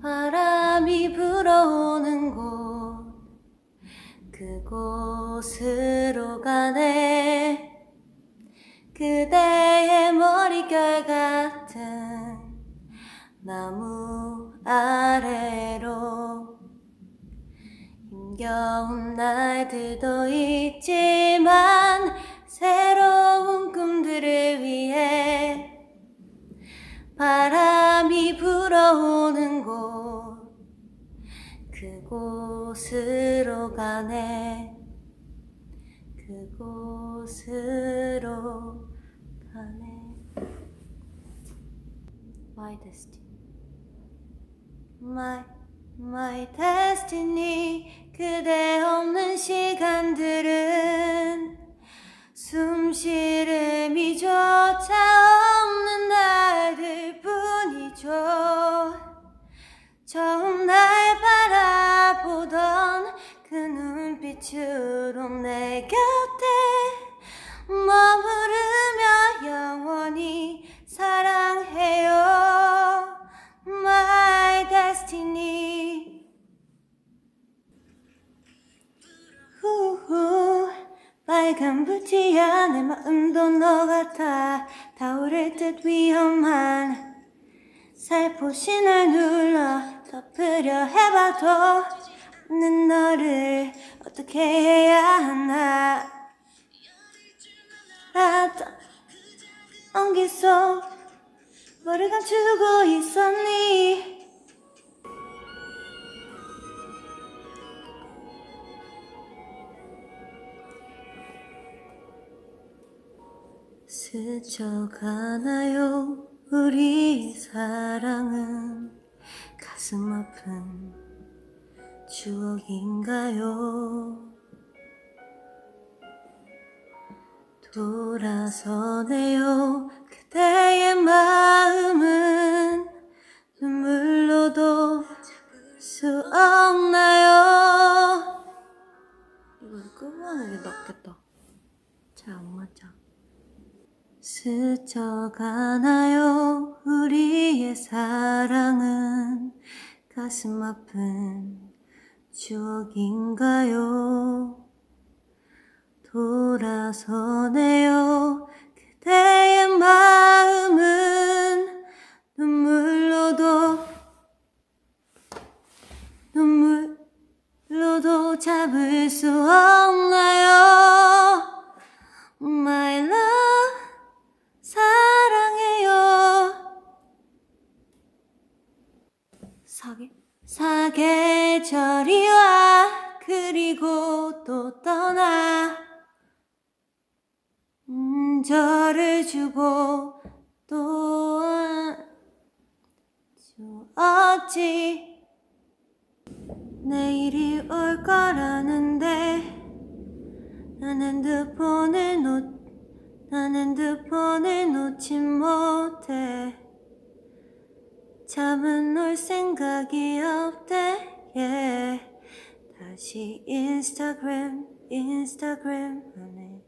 바람이 불어오는 곳 그곳으로 가네. 그대의 머릿결 같은 나무 아래로 힘겨운 날들도 있지만 새로운 꿈들을 위해 바람이 불어오는 곳 그곳으로 가네. 그곳으로 가네. My destiny. My, my destiny. 그대 없는 시간들은 숨쉴의 눈빛으로 내 곁에 머무르며 영원히 사랑해요. My destiny. 후후 빨간 불티 안에 마음도 너 같아 타오를 듯 위험한 살포시 날 눌러 덮으려 해봐도 없는 너를 어떻게 해야 하나? 나도 온기 속 뭐를 감추고 있었니? 스쳐가나요? 우리 사랑은 가슴 아픈 추억인가요? 돌아서네요. 그대의 마음은 눈물로도 수 없나요? 이걸 끄고 하는 게 낫겠다. 잘안 맞아. 스쳐가나요? 우리의 사랑은 가슴 아픈 추억인가요? 돌아서네요. 그대의 마음은 눈물 생각이 없대. 다시 인스타그램 인스타그램 하네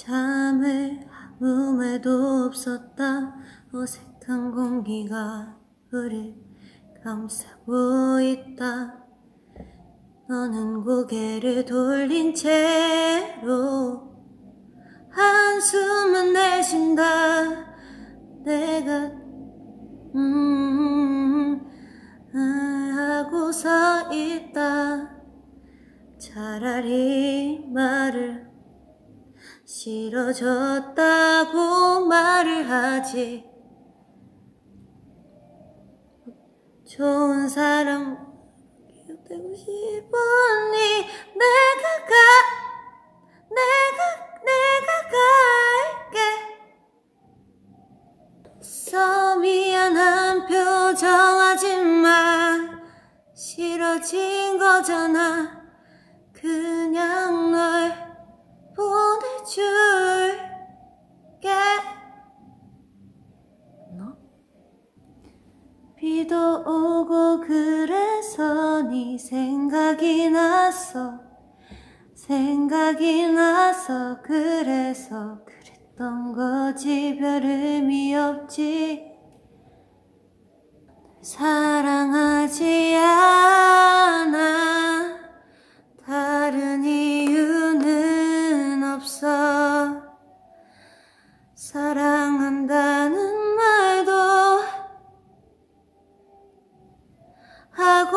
잠을 아무 말도 없었다. 어색한 공기가 우릴 감싸고 있다. 너는 고개를 돌린 채로 한숨은 내쉰다. 내가 음, 음, 하고 서 있다. 차라리 말을 싫어졌다고 말을 하지. 좋은 사람 기억되고 싶으니? 내가 가 내가 내가 갈게. 써 미안한 표정하지 마. 싫어진 거잖아. 그냥 널 보내줄게. 너? 비도 오고 그래서 네 생각이 났어 생각이 나서 그래서 그랬던 거지. 별 의미 없지. 사랑하지 않아. 다른 이유는 없어 사랑한다는 말도 하고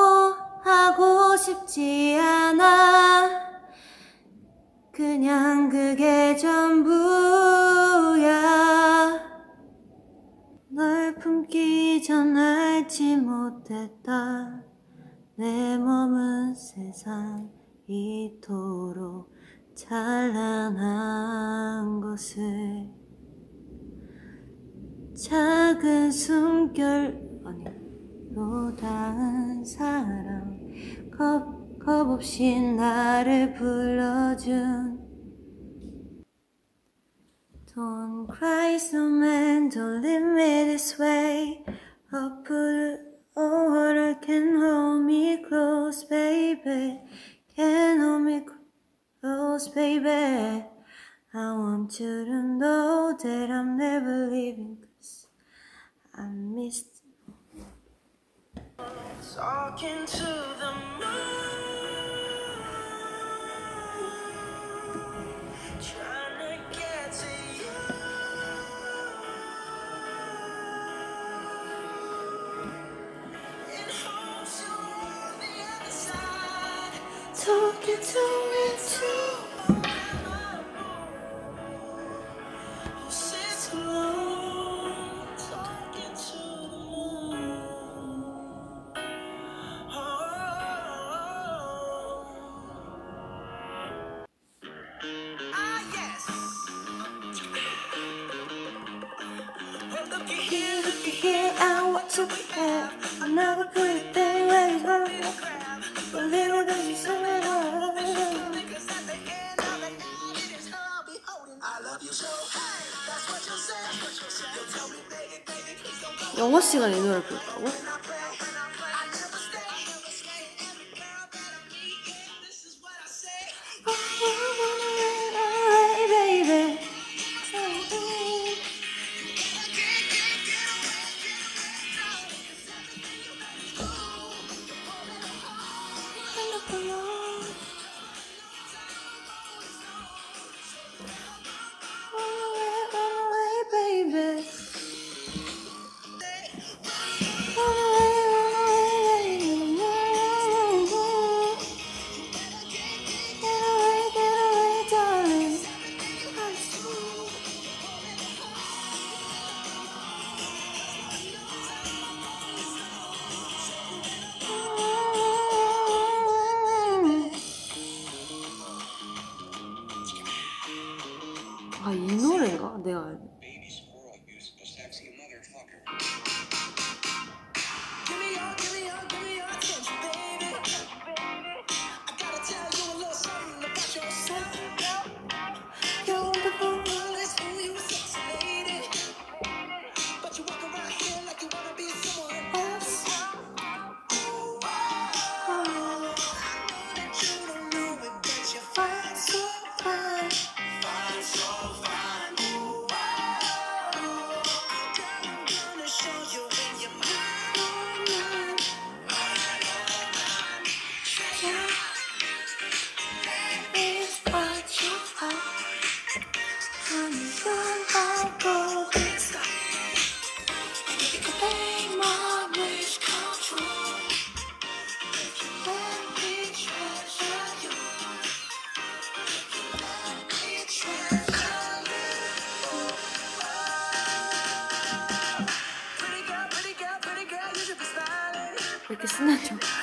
하고 싶지 않아. 그냥 그게 전부야. 널 품기 전 알지 못했다. 내 몸은 세상 이토록 찬란한 것을 작은 숨결 아니 로 닿은 사랑 겁, 겁 없이 나를 불러준 Don't cry so man don't leave me this way A pool of water can hold me close baby Can hold me close baby I want you to know that I'm never leaving cause I missed Talking to the moon, 시간에 이 노래 부르다고? 이렇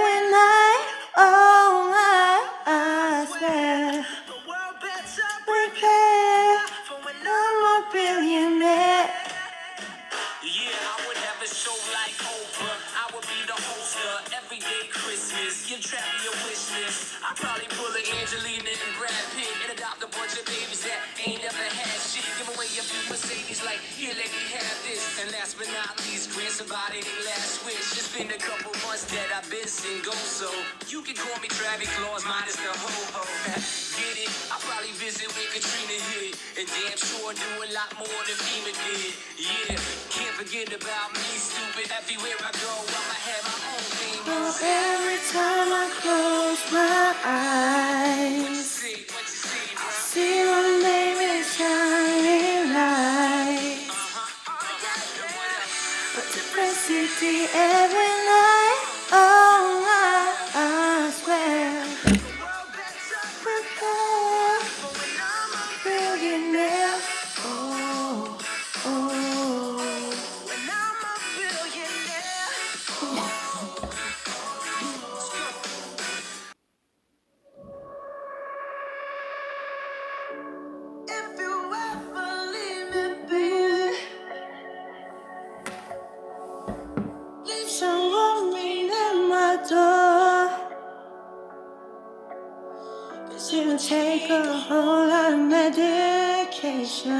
I've so you can call me Travis Claus minus the ho-ho. Get it? I'll probably visit with Katrina hit. And damn sure do a lot more than FEMA did. Yeah, can't forget about me, stupid. Everywhere I go, I'ma have my own theme. Oh, every time I close my What you eyes see? What you see, bro? See my name is shining light uh-huh. A different city every night take a whole lot of medication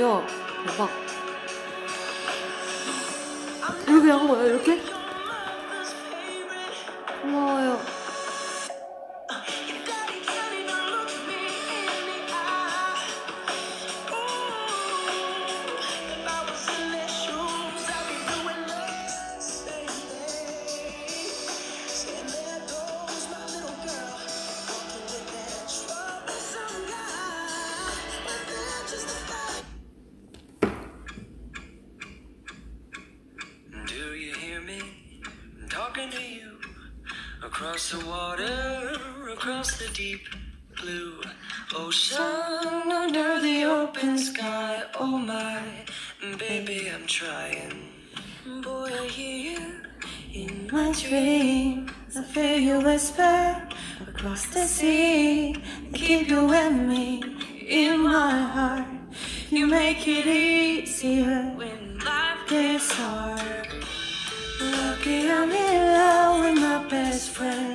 하 Across the water across the deep blue ocean under the open sky. Oh my baby, I'm trying. Boy, I hear you in my dreams. I feel you whisper across the sea. Keep you with me in my heart. You make it easier when life gets hard. Lucky I'm in love with my best friend.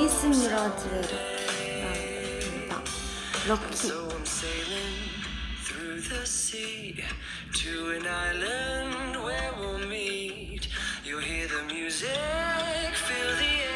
Jace Rodrigo. Rocky. So sailing through the sea to an island where we'll meet. you hear the music, feel the air.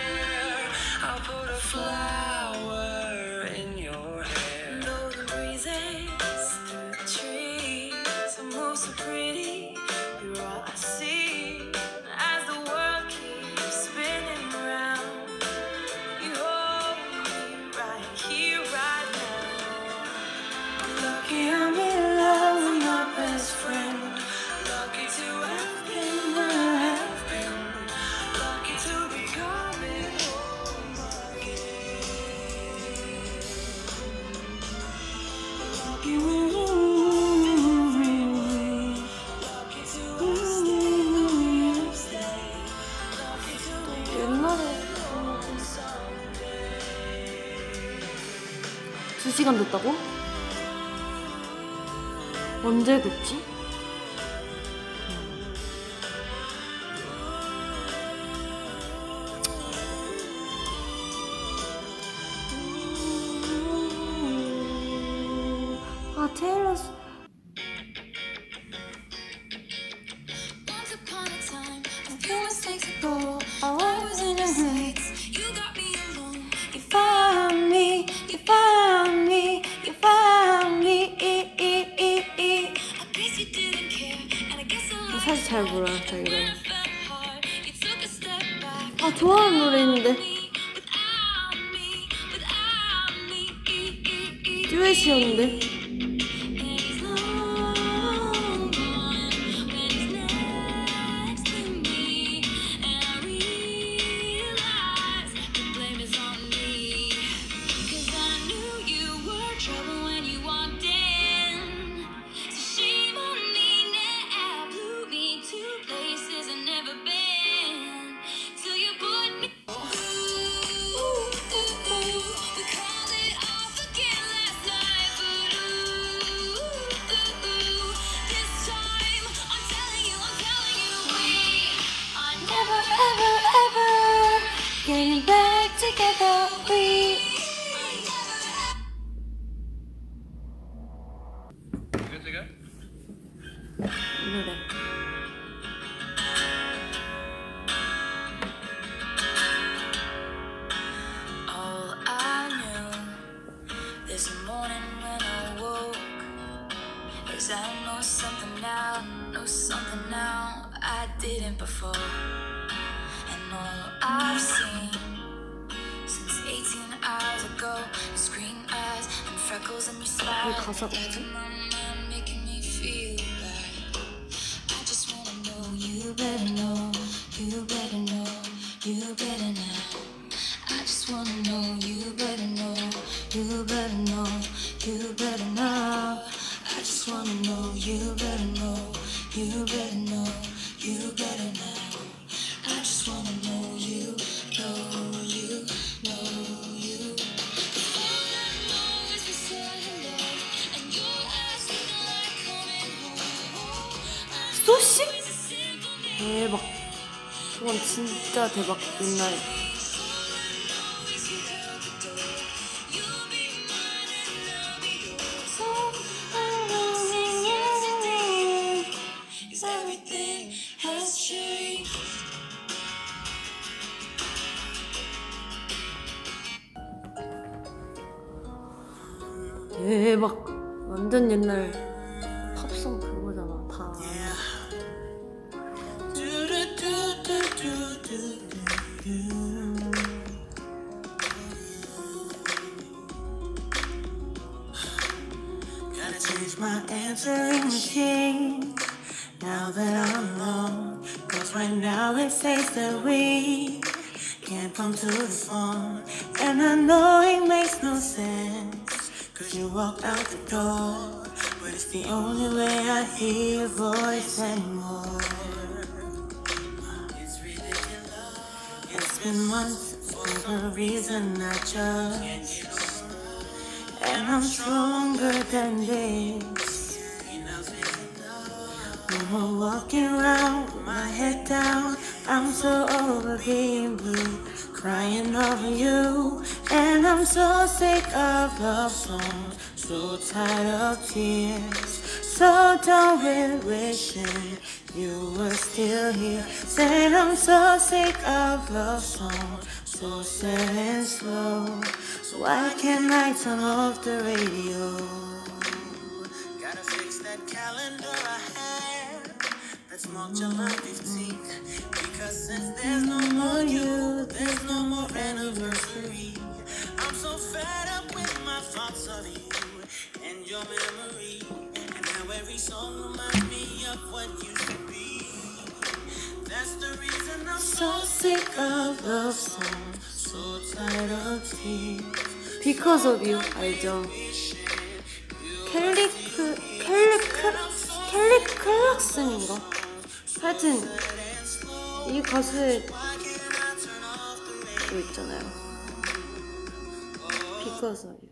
시간 됐다고? 언제 됐지? something now I didn't before. And all I've seen since 18 hours ago is green eyes and freckles in your smile. 대박. 그건 진짜 대박. 옛날 you walk out the door, but it's the only way I hear your voice anymore. It's. It's been months for the reason I just, and I'm stronger than this. I'm walking around with my head down. I'm so over being blue, crying over you, and I'm so sick of love songs so tired of tears, so done with wishing you were still here. Saying I'm so sick of love songs, so sad and slow. So why can't I turn off the radio? Gotta fix that calendar I have. That's March 15th. Because since there's no more you. 있었어 Because of you 알죠? 캘리크 캘리크 캘리클락슨인가? 하여튼 이 가수의 그 있잖아요 Because of you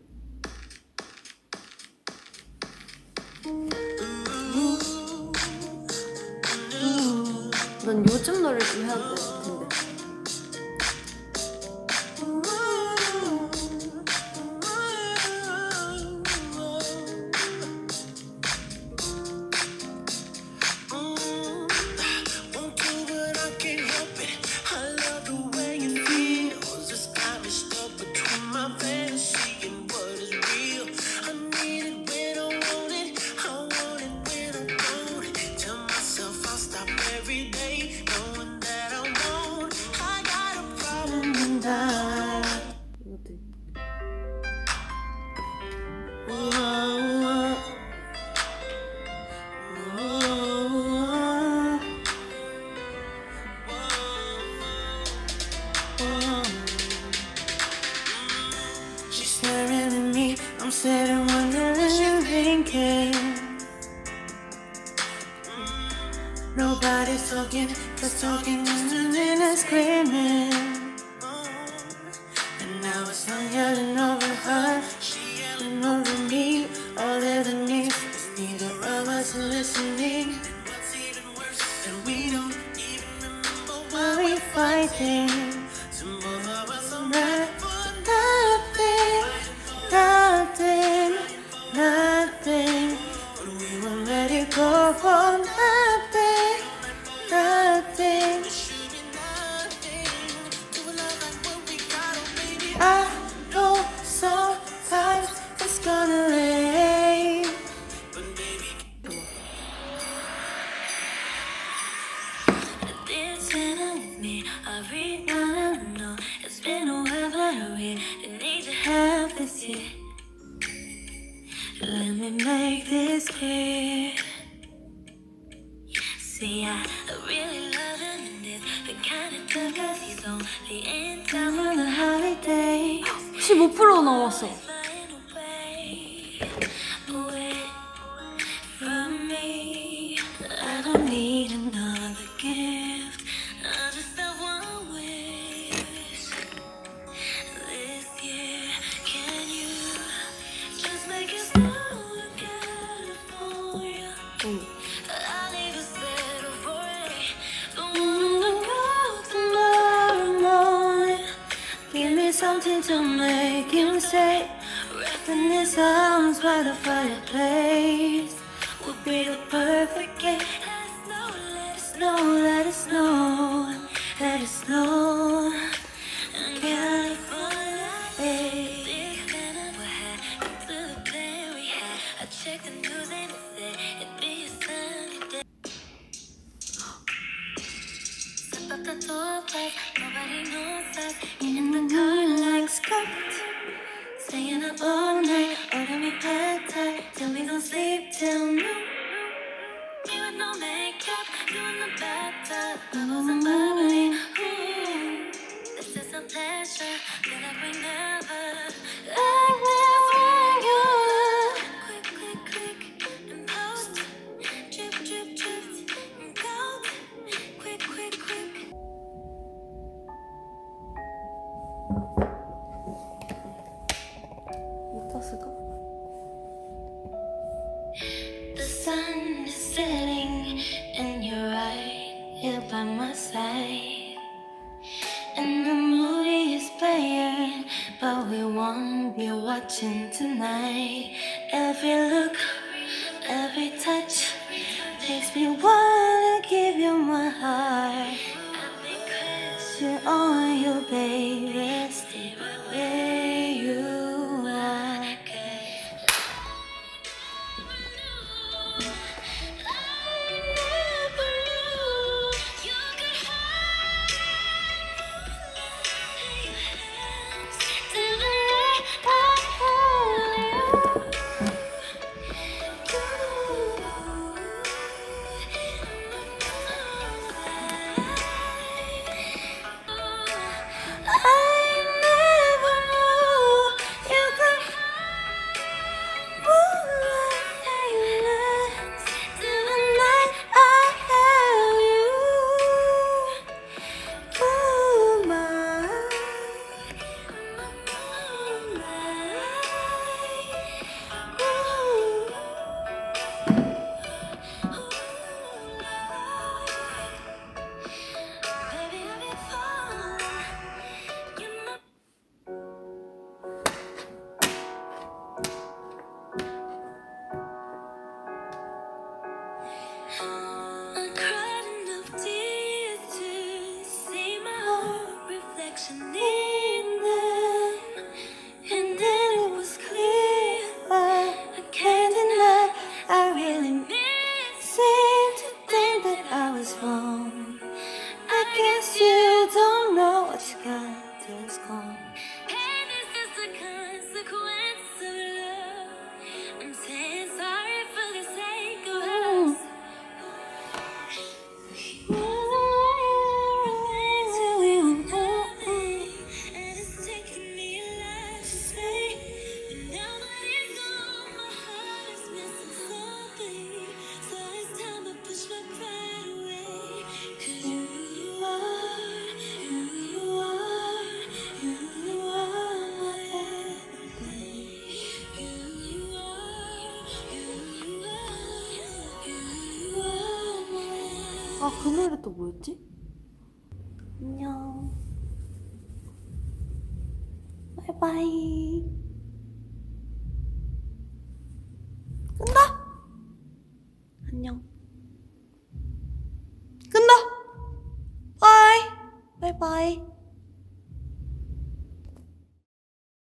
care. 그 혹시 못 불러 나왔어. talk like nobody knows us. Get in the car like skirt. Staying up all night, holding me pad thai. Tell me don't sleep till noon. watching tonight. Every look, every touch makes me wanna give you my heart. You're all you, baby. Stay with me. 그 노래 또 뭐였지? 안녕 바이바이 끝나? 안녕 끝나? 바이 바이바이